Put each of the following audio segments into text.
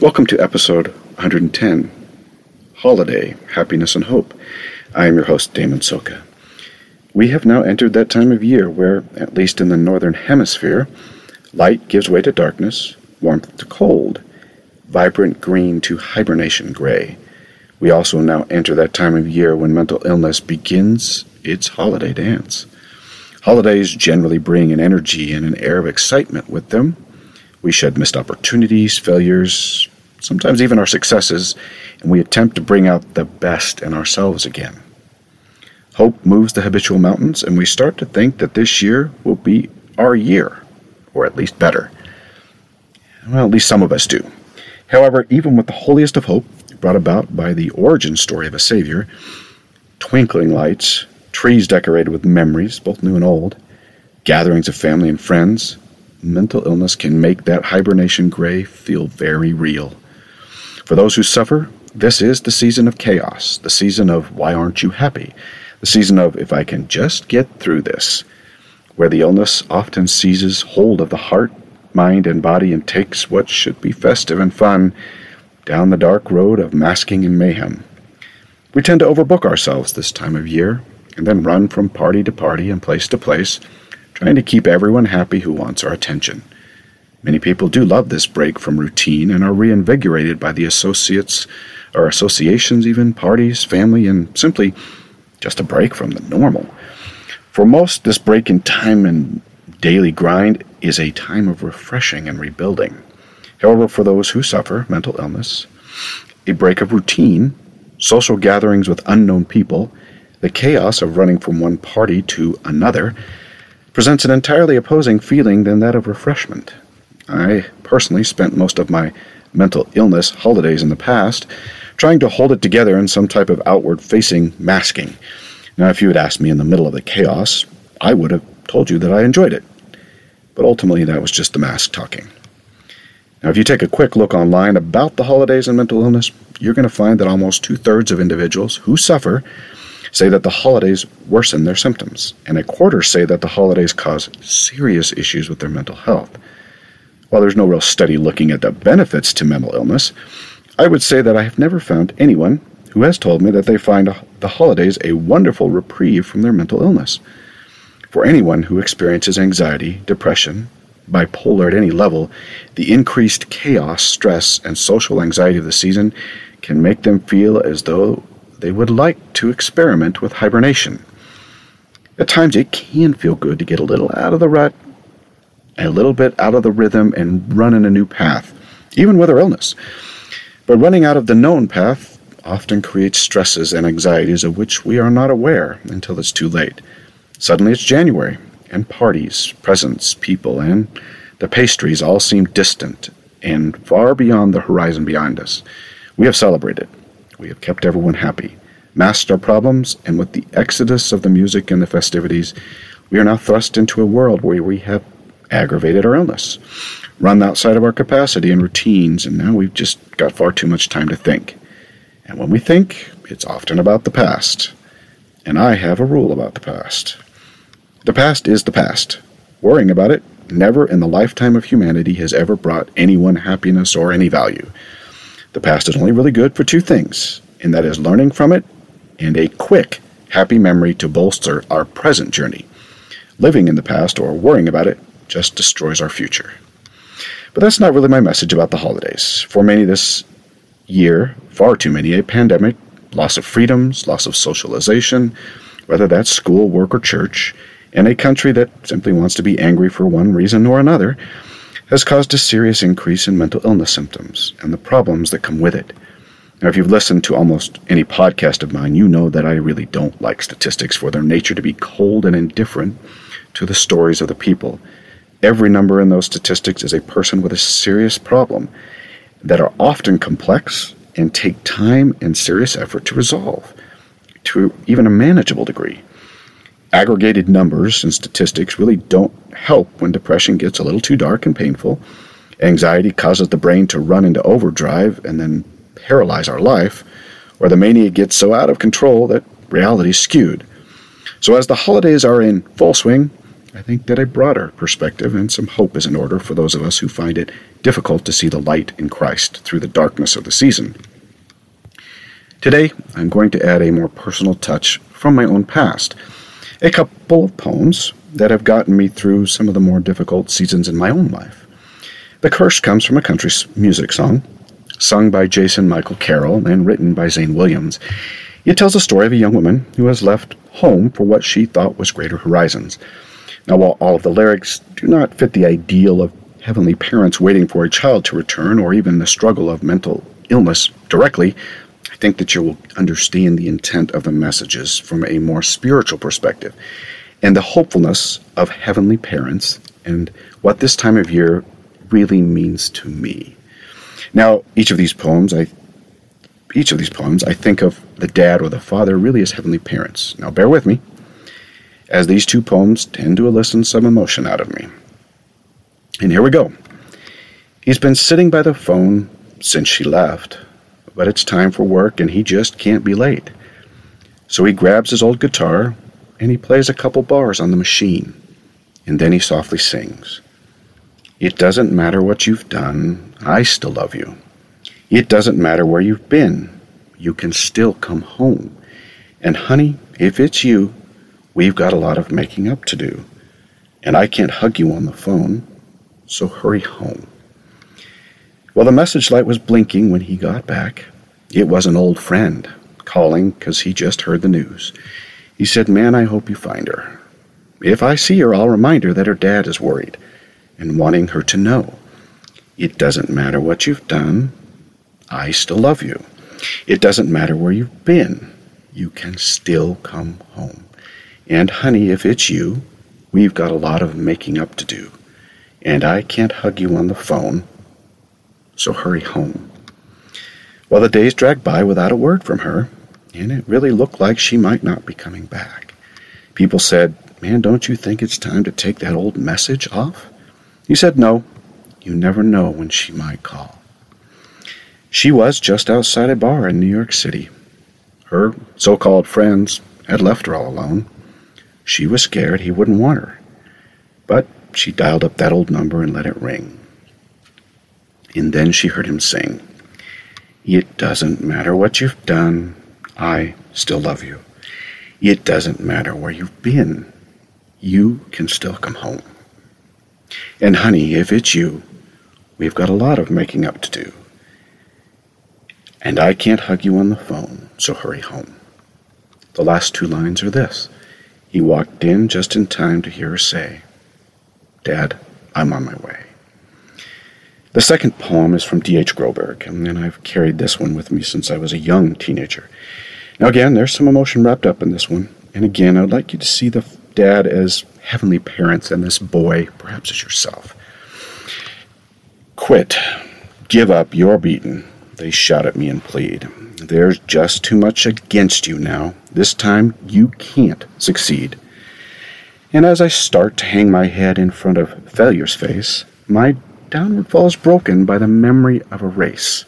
Welcome to episode 110 Holiday, Happiness, and Hope. I am your host, Damon Soka. We have now entered that time of year where, at least in the northern hemisphere, light gives way to darkness, warmth to cold, vibrant green to hibernation gray. We also now enter that time of year when mental illness begins its holiday dance. Holidays generally bring an energy and an air of excitement with them. We shed missed opportunities, failures, sometimes even our successes, and we attempt to bring out the best in ourselves again. Hope moves the habitual mountains, and we start to think that this year will be our year, or at least better. Well, at least some of us do. However, even with the holiest of hope, brought about by the origin story of a Savior, twinkling lights, trees decorated with memories, both new and old, gatherings of family and friends, mental illness can make that hibernation gray feel very real. For those who suffer, this is the season of chaos, the season of why aren't you happy, the season of if I can just get through this, where the illness often seizes hold of the heart, mind, and body and takes what should be festive and fun down the dark road of masking and mayhem. We tend to overbook ourselves this time of year and then run from party to party and place to place, trying to keep everyone happy who wants our attention. Many people do love this break from routine and are reinvigorated by the associates or associations, even parties, family, and simply just a break from the normal. For most, this break in time and daily grind is a time of refreshing and rebuilding. However, for those who suffer mental illness, a break of routine, social gatherings with unknown people, the chaos of running from one party to another, presents an entirely opposing feeling than that of refreshment. I personally spent most of my mental illness holidays in the past trying to hold it together in some type of outward facing masking. Now, if you had asked me in the middle of the chaos, I would have told you that I enjoyed it. But ultimately, that was just the mask talking. Now, if you take a quick look online about the holidays and mental illness, you're going to find that almost two thirds of individuals who suffer say that the holidays worsen their symptoms, and a quarter say that the holidays cause serious issues with their mental health. While there's no real study looking at the benefits to mental illness, I would say that I have never found anyone who has told me that they find the holidays a wonderful reprieve from their mental illness. For anyone who experiences anxiety, depression, bipolar at any level, the increased chaos, stress, and social anxiety of the season can make them feel as though they would like to experiment with hibernation. At times, it can feel good to get a little out of the rut, a little bit out of the rhythm, and run in a new path, even with our illness. But running out of the known path often creates stresses and anxieties of which we are not aware until it's too late. Suddenly, it's January, and parties, presents, people, and the pastries all seem distant and far beyond the horizon behind us. We have celebrated. We have kept everyone happy, masked our problems, and with the exodus of the music and the festivities, we are now thrust into a world where we have aggravated our illness, run outside of our capacity and routines, and now we've just got far too much time to think. And when we think, it's often about the past. And I have a rule about the past. The past is the past. Worrying about it never in the lifetime of humanity has ever brought anyone happiness or any value. The past is only really good for two things, and that is learning from it and a quick, happy memory to bolster our present journey. Living in the past or worrying about it just destroys our future. But that's not really my message about the holidays. For many this year, far too many, a pandemic, loss of freedoms, loss of socialization, whether that's school, work, or church, in a country that simply wants to be angry for one reason or another, has caused a serious increase in mental illness symptoms and the problems that come with it. Now, if you've listened to almost any podcast of mine, you know that I really don't like statistics for their nature to be cold and indifferent to the stories of the people. Every number in those statistics is a person with a serious problem that are often complex and take time and serious effort to resolve to even a manageable degree aggregated numbers and statistics really don't help when depression gets a little too dark and painful. Anxiety causes the brain to run into overdrive and then paralyze our life, or the mania gets so out of control that reality is skewed. So, as the holidays are in full swing, I think that a broader perspective and some hope is in order for those of us who find it difficult to see the light in Christ through the darkness of the season. Today, I'm going to add a more personal touch from my own past. A couple of poems that have gotten me through some of the more difficult seasons in my own life. The curse comes from a country music song, sung by Jason Michael Carroll and written by Zane Williams. It tells the story of a young woman who has left home for what she thought was greater horizons. Now, while all of the lyrics do not fit the ideal of heavenly parents waiting for a child to return or even the struggle of mental illness directly, I think that you will understand the intent of the messages from a more spiritual perspective and the hopefulness of heavenly parents and what this time of year really means to me. Now, each of these poems, I each of these poems, I think of the dad or the father really as heavenly parents. Now, bear with me, as these two poems tend to elicit some emotion out of me. And here we go. He's been sitting by the phone since she left, but it's time for work and he just can't be late. So he grabs his old guitar and he plays a couple bars on the machine, and then he softly sings. It doesn't matter what you've done, I still love you. It doesn't matter where you've been, you can still come home. And honey, if it's you, we've got a lot of making up to do. And I can't hug you on the phone, so hurry home. Well, the message light was blinking when he got back. It was an old friend calling because he just heard the news. He said, Man, I hope you find her. If I see her, I'll remind her that her dad is worried and wanting her to know. It doesn't matter what you've done, I still love you. It doesn't matter where you've been, you can still come home. And, honey, if it's you, we've got a lot of making up to do. And I can't hug you on the phone, so hurry home. Well, the days dragged by without a word from her, and it really looked like she might not be coming back. People said, Man, don't you think it's time to take that old message off? He said, No, you never know when she might call. She was just outside a bar in New York City. Her so called friends had left her all alone. She was scared he wouldn't want her. But she dialed up that old number and let it ring. And then she heard him sing, It doesn't matter what you've done, I still love you. It doesn't matter where you've been, you can still come home. And, honey, if it's you, we've got a lot of making up to do. And I can't hug you on the phone, so hurry home. The last two lines are this He walked in just in time to hear her say, Dad, I'm on my way. The second poem is from D.H. Groberg, and I've carried this one with me since I was a young teenager. Again, there's some emotion wrapped up in this one. And again, I'd like you to see the dad as heavenly parents and this boy perhaps as yourself. Quit. Give up. You're beaten. They shout at me and plead. There's just too much against you now. This time you can't succeed. And as I start to hang my head in front of failure's face, my downward fall is broken by the memory of a race,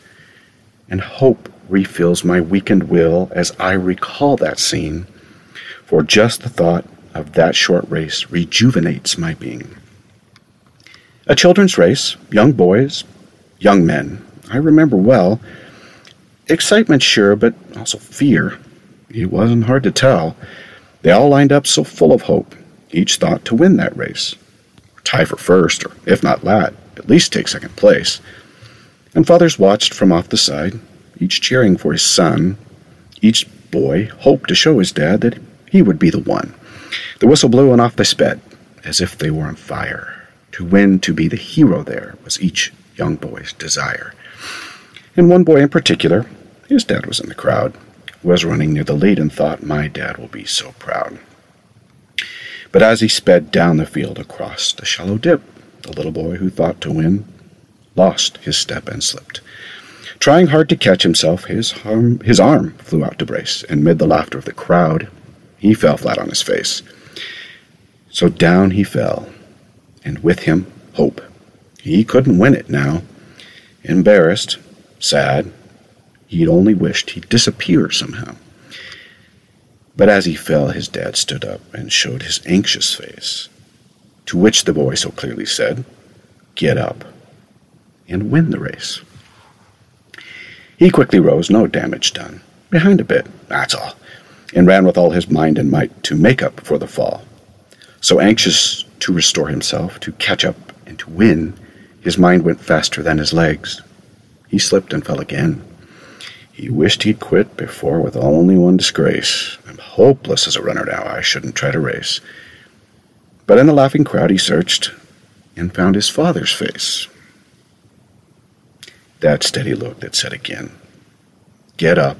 and hope refills my weakened will as I recall that scene, for just the thought of that short race rejuvenates my being. A children's race, young boys, young men, I remember well. Excitement, sure, but also fear. It wasn't hard to tell. They all lined up so full of hope, each thought to win that race, tie for first, or if not that, at least take second place. And fathers watched from off the side, each cheering for his son. Each boy hoped to show his dad that he would be the one. The whistle blew and off they sped, as if they were on fire. To win, to be the hero there, was each young boy's desire. And one boy in particular, his dad was in the crowd, was running near the lead and thought, My dad will be so proud. But as he sped down the field across the shallow dip, the little boy who thought to win lost his step and slipped. Trying hard to catch himself, his arm, his arm flew out to brace, and mid the laughter of the crowd, he fell flat on his face. So down he fell, and with him hope. He couldn't win it now. Embarrassed, sad, he'd only wished he'd disappear somehow. But as he fell, his dad stood up and showed his anxious face. To which the boy so clearly said, Get up and win the race. He quickly rose, no damage done. Behind a bit, that's all, and ran with all his mind and might to make up for the fall. So anxious to restore himself, to catch up, and to win, his mind went faster than his legs. He slipped and fell again. He wished he'd quit before with only one disgrace. I'm hopeless as a runner now. I shouldn't try to race. But in the laughing crowd he searched and found his father's face. That steady look that said again, Get up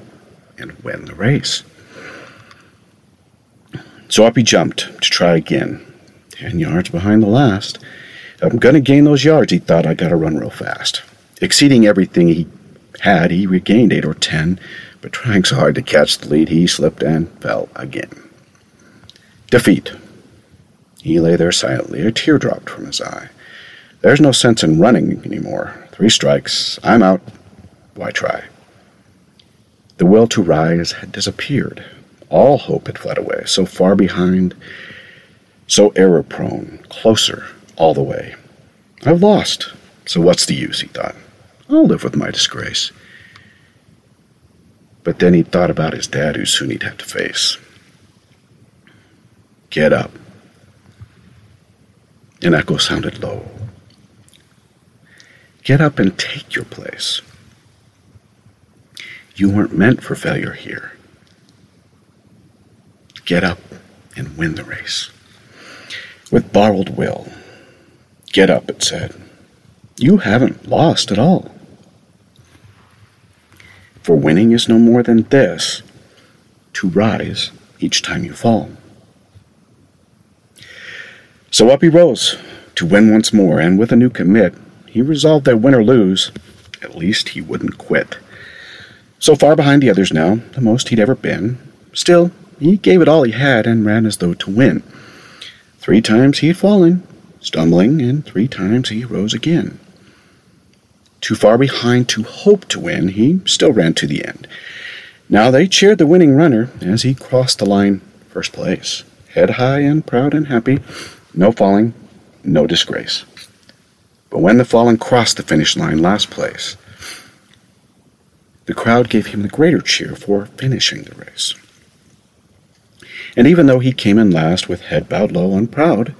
and win the race. So up he jumped to try again. Ten yards behind the last. I'm going to gain those yards, he thought. I got to run real fast. Exceeding everything he had, he regained eight or ten, but trying so hard to catch the lead, he slipped and fell again. Defeat. He lay there silently, a tear dropped from his eye. There's no sense in running anymore. Three strikes, I'm out. Why try? The will to rise had disappeared. All hope had fled away, so far behind, so error prone, closer all the way. I've lost, so what's the use, he thought. I'll live with my disgrace. But then he thought about his dad, who soon he'd have to face. Get up. An echo sounded low. Get up and take your place. You weren't meant for failure here. Get up and win the race. With borrowed will. Get up, it said. You haven't lost at all. For winning is no more than this to rise each time you fall. So up he rose to win once more, and with a new commit, he resolved that win or lose, at least he wouldn't quit. So far behind the others now, the most he'd ever been, still, he gave it all he had and ran as though to win. Three times he had fallen, stumbling, and three times he rose again. Too far behind to hope to win, he still ran to the end. Now they cheered the winning runner as he crossed the line first place. Head high and proud and happy, no falling, no disgrace. But when the fallen crossed the finish line last place, the crowd gave him the greater cheer for finishing the race. And even though he came in last with head bowed low and proud,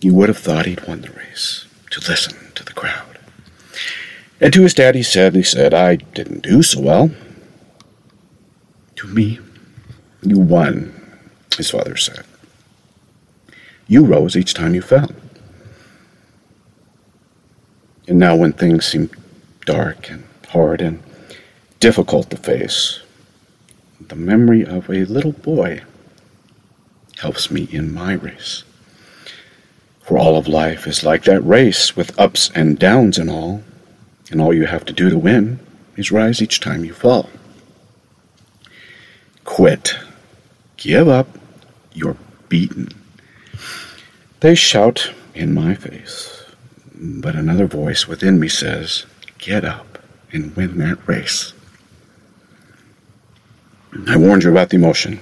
you would have thought he'd won the race to listen to the crowd. And to his dad he said, he said, I didn't do so well. To me, you won, his father said. You rose each time you fell. And now when things seem dark and hard and difficult to face, the memory of a little boy helps me in my race. For all of life is like that race with ups and downs and all, and all you have to do to win is rise each time you fall. Quit. Give up. You're beaten. They shout in my face, but another voice within me says, Get up and win that race. I warned you about the emotion,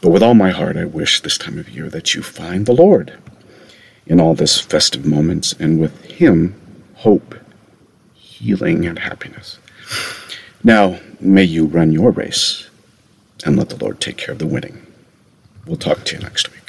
but with all my heart I wish this time of year that you find the Lord in all this festive moments, and with Him, hope, healing, and happiness. Now, may you run your race and let the Lord take care of the winning. We'll talk to you next week.